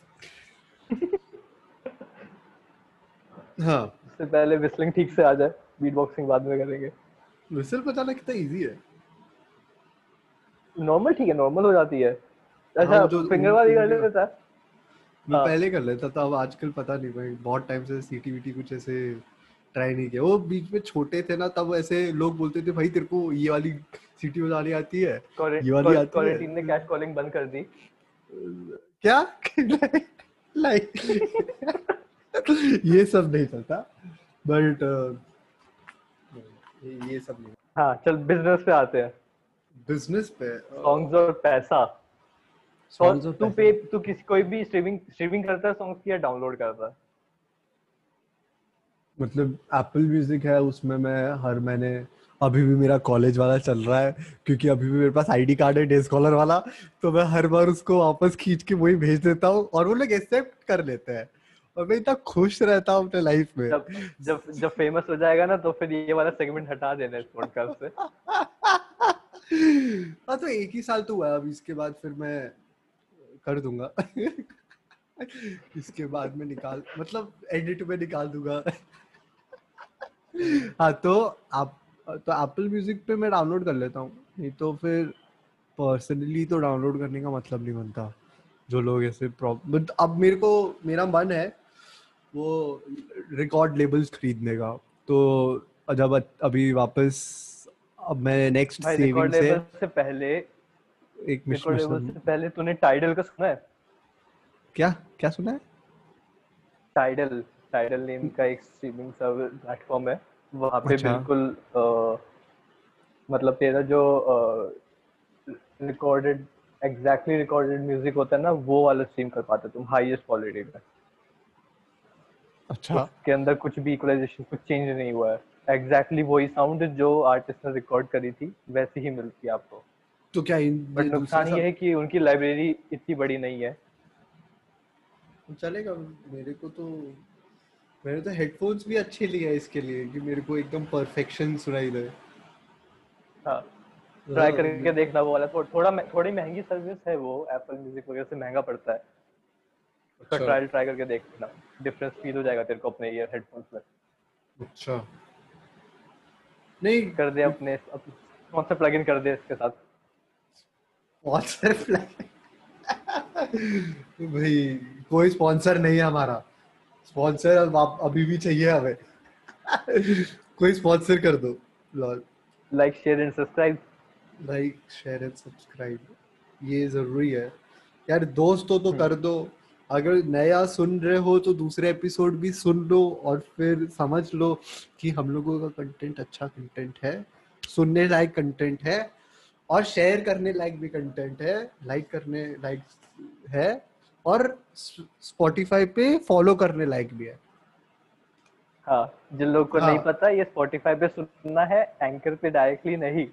हाँ। उससे पहले विस्लिंग ठीक से आ जाए बीट बॉक्सिंग बाद में करेंगे। विसल बजाना कितना इजी है। नॉर्मल ठीक है नॉर्मल हो जाती है। अच्छा हाँ, फिंगर वाली कर लेता है। मैं हाँ। पहले कर लेता था अब आजकल पता नहीं भाई बहुत टाइम से सीटी वीटी कुछ ऐसे ट्राई नहीं किया। वो बीच में छोटे थे ना तब ऐसे लोग बोलते थे भाई तेरे को ये वाली सीटी बजानी आती है ये वाली आती है? ने कैश कॉलिंग बंद कर दी। क्या? लाइक ये सब नहीं चलता। बट ये सब नहीं। हाँ चल बिज़नेस पे आते हैं। बिज़नेस पे? सॉन्ग्स और पैसा। तू पे तू किसी कोई भी स्ट्रीमिंग स्ट्रीमिंग करता है सॉन्ग्स की या डाउनलोड करता है? मतलब एप्पल म्यूज़िक है उसमें मैं हर महीने अभी भी मेरा कॉलेज वाला चल रहा है क्योंकि अभी भी मेरे पास आईडी कार्ड है डे स्कॉलर वाला तो मैं हर बार उसको वापस खींच के वही भेज देता हूँ और वो लोग एक्सेप्ट कर लेते हैं। और मैं इतना खुश रहता हूँ अपने लाइफ में। जब जब जब फ़ेमस हो जाएगा ना तो फिर ये वाला सेगमेंट हटा देना इस पॉडकास्ट से। [laughs] हाँ तो एक ही साल तो हुआ अब इसके बाद फिर मैं कर दूँगा। इसके बाद में निकाल मतलब एडिट में निकाल दूँगा। हाँ तो आप तो एप्पल म्यूज़िक पे मैं डाउनलोड कर लेता हूँ। नहीं तो फिर पर्सनली तो डाउनलोड करने का मतलब नहीं बनता। जो लोग ऐसे प्रॉब्लम अब मेरे को मेरा मन है वो रिकॉर्ड लेबल्स खरीदने का। तो जब अभी वापस अब मैं नेक्स्ट सेविंग से से पहले एक मिश से पहले तूने टाइडल का सुना है? क्या? क्या सुना है? टाइडल टाइडल नेम का एक स्ट्रीमिंग सर्वर प्लेटफॉर्म है। वहाँ पे अच्छा। बिल्कुल अ, मतलब तेरा जो रिकॉर्डेड एग्जैक्टली रिकॉर्डेड म्यूज़िक होता है ना वो वाला स्ट्रीम कर पाते तुम हाईएस्ट क्वालिटी में। अच्छा। उसके अंदर कुछ भी इक्वलाइजेशन कुछ चेंज नहीं हुआ है। एग्जैक्टली वही साउंड जो आर्टिस्ट ने रिकॉर्ड करी थी वैसी ही मिलती है आपको। तो क्या इन बट नुकसान ये है कि उनकी लाइब्रेरी इतनी बड़ी नहीं है। चलेगा मेरे को तो मैंने तो हेडफोन्स भी अच्छे लिए इसके लिए कि मेरे को एकदम परफेक्शन सुनाई दे। हाँ ट्राई हाँ, करके देखना वो वाला। थोड़ा थोड़ी महँगी सर्विस है वो एप्पल म्यूज़िक वगैरह से महँगा पड़ता है। उसका अच्छा। ट्रायल ट्राई करके देखना डिफरेंस फील हो जाएगा तेरे को अपने ईयर हेडफोन्स में। अच्छा। नहीं। कर दे अपने कौन सा प्लगइन कर दे इसके साथ? स्पॉन्सर [laughs] भाई कोई स्पॉन्सर नहीं है हमारा। स्पॉन्सर अब आप अभी भी चाहिए हमें। [laughs] कोई स्पॉन्सर कर दो lol like share and subscribe like share and subscribe ये ज़रूरी है। यार दोस्तों तो कर दो। अगर नया सुन रहे हो तो दूसरे एपिसोड भी सुन लो और फिर समझ लो कि हम लोगों का कंटेंट अच्छा कंटेंट है। सुनने लायक कंटेंट है। और शेयर करने लायक भी कंटेंट है लाइक करने लायक है और स्पॉटिफाई पे फॉलो करने लायक भी है। हाँ जिन लोगों को हाँ। नहीं पता ये स्पॉटिफाई पे सुनना है एंकर पे डायरेक्टली नहीं।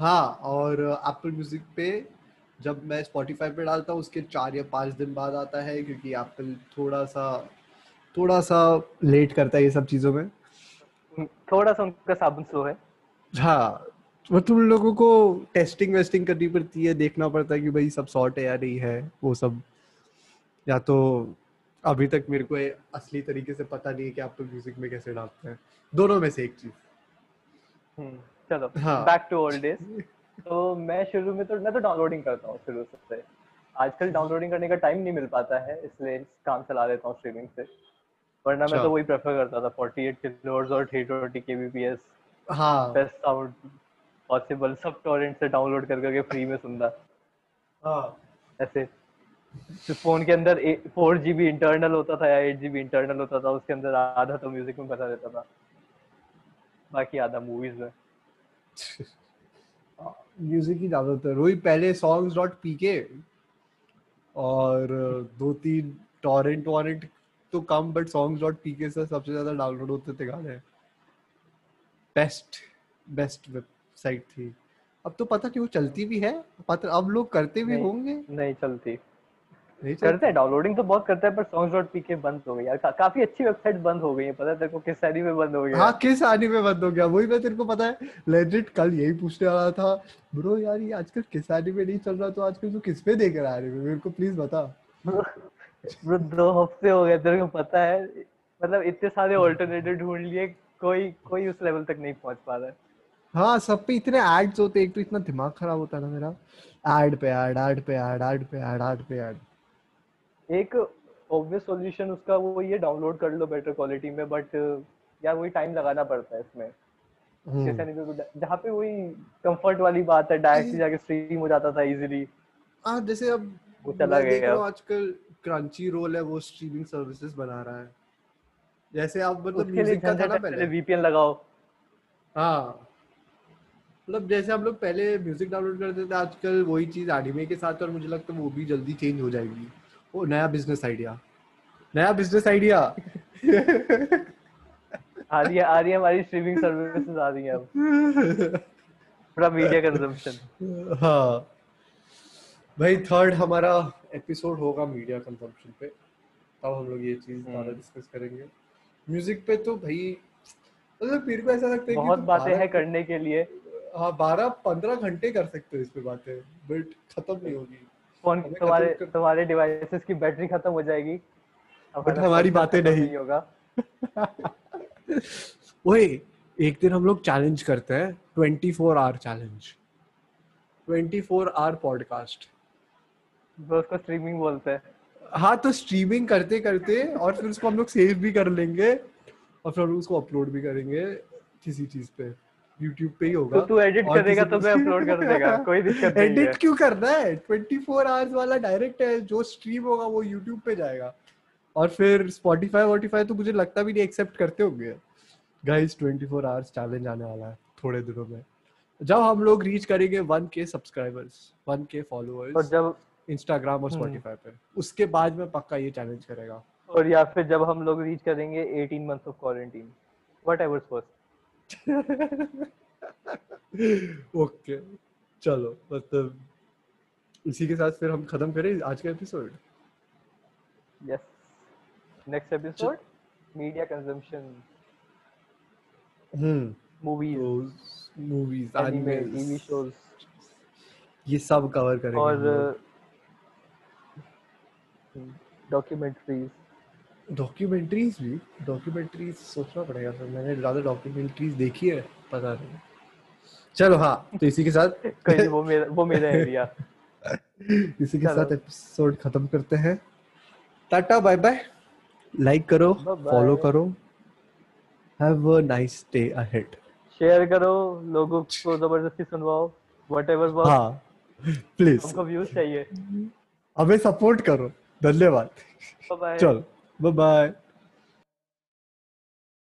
हाँ और एप्पल म्यूज़िक पे जब मैं स्पॉटिफाई पे डालता हूँ उसके चार या पाँच दिन बाद आता है क्योंकि एप्पल थोड़ा सा थोड़ा सा लेट करता है ये सब चीज़ों में। थोड़ा सा उनका साबुन स्लो है। हाँ वो तुम लोगों को टेस्टिंग वेस्टिंग करनी पड़ती है देखना पड़ता है कि भाई सब सॉर्ट है या नहीं है वो सब। या तो अभी तक मेरे को असली तरीके से पता नहीं है कि आप तो म्यूज़िक में कैसे डालते हैं। दोनों में से एक चीज़। हम्म, चलो। बैक टू ओल्ड डेज़ तो मैं शुरू में तो मैं तो डाउनलोडिंग करता हूँ शुरू से। आजकल डाउनलोडिंग करने का टाइम नहीं मिल पाता है इसलिए काम चला लेता हूँ स्ट्रीमिंग से। वरना मैं अच्छा। तो वही प्रेफर करता था 48 किलोहर्ट्ज और 320 kbps हाँ। बेस्ट साउंड पॉसिबल सब टॉरेंट से डाउनलोड कर करके फ्री में सुनना। हाँ। ऐसे। तो फ़ोन के अंदर फोर जी बी इंटरनल होता था या एट जी बी इंटरनल होता था उसके अंदर आधा तो म्यूज़िक में बता देता था। बाकी आधा मूवीज़ में। [laughs] म्यूज़िक ही ज़्यादातर वही पहले सॉन्ग्स डॉट पीके और दो तीन टॉरेंट वॉरेंट तो कम बट सॉन्ग्स डॉट पीके से सबसे ज़्यादा डाउनलोड होते थे गाने। बेस्ट बेस्ट वेबसाइट थी। अब तो पता नहीं वो चलती भी है पता अब लोग करते भी होंगे। नहीं चलती। नहीं करते हैं डाउनलोडिंग तो बहुत करते हैं पर सॉन्ग्स डॉट पी के बंद हो गई यार। का, काफ़ी अच्छी वेबसाइट बंद हो गई है पता है तेरे को किस सारी में बंद हो गई हाँ किस आने में बंद हो गया वही मैं तेरे को पता है लेजिट कल यही पूछने वाला था ब्रो यार ये आजकल किस आने में नहीं चल रहा तो आजकल तू किस पे देख रहा है मेरे को प्लीज़ बता। [laughs] ब्रो दो हफ़्ते हो गए तेरे को पता है मतलब इतने सारे [laughs] ऑल्टरनेटिव ढूंढ लिए कोई कोई उस लेवल तक नहीं पहुँच पा रहा है। हाँ सब पे इतने एड्स होते एक तो इतना दिमाग खराब होता है ना मेरा। ऐड पे ऐड ऐड पे ऐड ऐड पे ऐड ऐड पे ऐड एक ऑब्वियस सॉल्यूशन उसका वो ये डाउनलोड कर लो बेटर क्वालिटी में बट यार वही टाइम लगाना पड़ता है इसमें। हम्म। जैसे anime को जहाँ पे वही कंफर्ट वाली बात है डायरेक्ट जाके स्ट्रीम हो जाता था इजीली हाँ जैसे अब वो चला गया। आजकल क्रंची रोल है वो स्ट्रीमिंग सर्विसेज़ बना रहा है। जैसे आप मतलब म्यूज़िक का था ना पहले वीपीएन लगाओ। हाँ। मतलब जैसे हम लोग पहले म्यूज़िक डाउनलोड करते थे आजकल वही चीज़ एनिमे के साथ और मुझे लगता है वो भी जल्दी चेंज हो जाएगी। वो नया बिज़नेस आइडिया नया बिज़नेस आइडिया आ रही है आ रही है हमारी स्ट्रीमिंग सर्विसेज़ आ रही है अब। पूरा मीडिया कंजम्पशन हाँ। भाई थर्ड हमारा एपिसोड होगा मीडिया कंजम्पशन पे। तब हम लोग ये चीज़ ज़्यादा हम्म। डिस्कस करेंगे। म्यूज़िक पे तो भाई मतलब मेरे को ऐसा लगता है बहुत बातें हैं करने के लिए। हाँ बारह पंद्रह घंटे कर सकते हो इस पे बातें। बट खत्म नहीं होगी। फ़ोन तुम्हारे कर- तुम्हारे डिवाइसेस की बैटरी खत्म हो जाएगी। हमारा हमारी बातें खत्म नहीं। होगा। [laughs] ओए एक दिन हम लोग चैलेंज करते हैं twenty four hour challenge twenty four hour podcast उसको स्ट्रीमिंग बोलते हैं। हाँ तो स्ट्रीमिंग करते करते और फिर उसको हम लोग सेव भी कर लेंगे और फिर उसको अपलोड भी करेंगे किसी चीज़ पे। यूट्यूब पे ही होगा। तो तू एडिट करेगा तो मैं अपलोड कर देगा कोई दिक्कत नहीं है। एडिट क्यों करना है? 24 आवर्स वाला डायरेक्ट है जो स्ट्रीम होगा वो यूट्यूब पे जाएगा। और फिर स्पॉटिफाई वॉटिफाई तो मुझे लगता भी नहीं एक्सेप्ट करते होंगे। गाइस 24 आवर्स चैलेंज आने वाला है थोड़े दिनों में। जब हम लोग रीच करेंगे 1k सब्सक्राइबर्स 1k फॉलोअर्स और जब इंस्टाग्राम और हम्म। स्पॉटिफाई पे। उसके बाद में पक्का ये चैलेंज करेगा। और या फिर जब हम लोग रीच करेंगे 18 months of quarantine whatever first [laughs] okay चलो मतलब इसी के साथ फिर हम खत्म करें आज का episode yes next episode media consumption hmm movies movies anime TV shows ये सब कवर करेंगे और। डॉक्यूमेंट्रीज डॉक्यूमेंट्रीज भी डॉक्यूमेंट्रीज सोचना पड़ेगा सर मैंने ज़्यादा डॉक्यूमेंट्रीज देखी है पता नहीं। चलो हाँ तो इसी के साथ [laughs] कोई नहीं, वो मेरा वो मेरा एरिया [laughs] इसी के साथ एपिसोड खत्म करते हैं। टाटा बाय बाय लाइक करो फॉलो करो। Have a nice day ahead share करो लोगों को ज़बरदस्ती सुनवाओ व्हाटएवर वर्क हाँ प्लीज़ हमको व्यूज़ चाहिए। हमें सपोर्ट करो। धन्यवाद। बाय चलो। Bye bye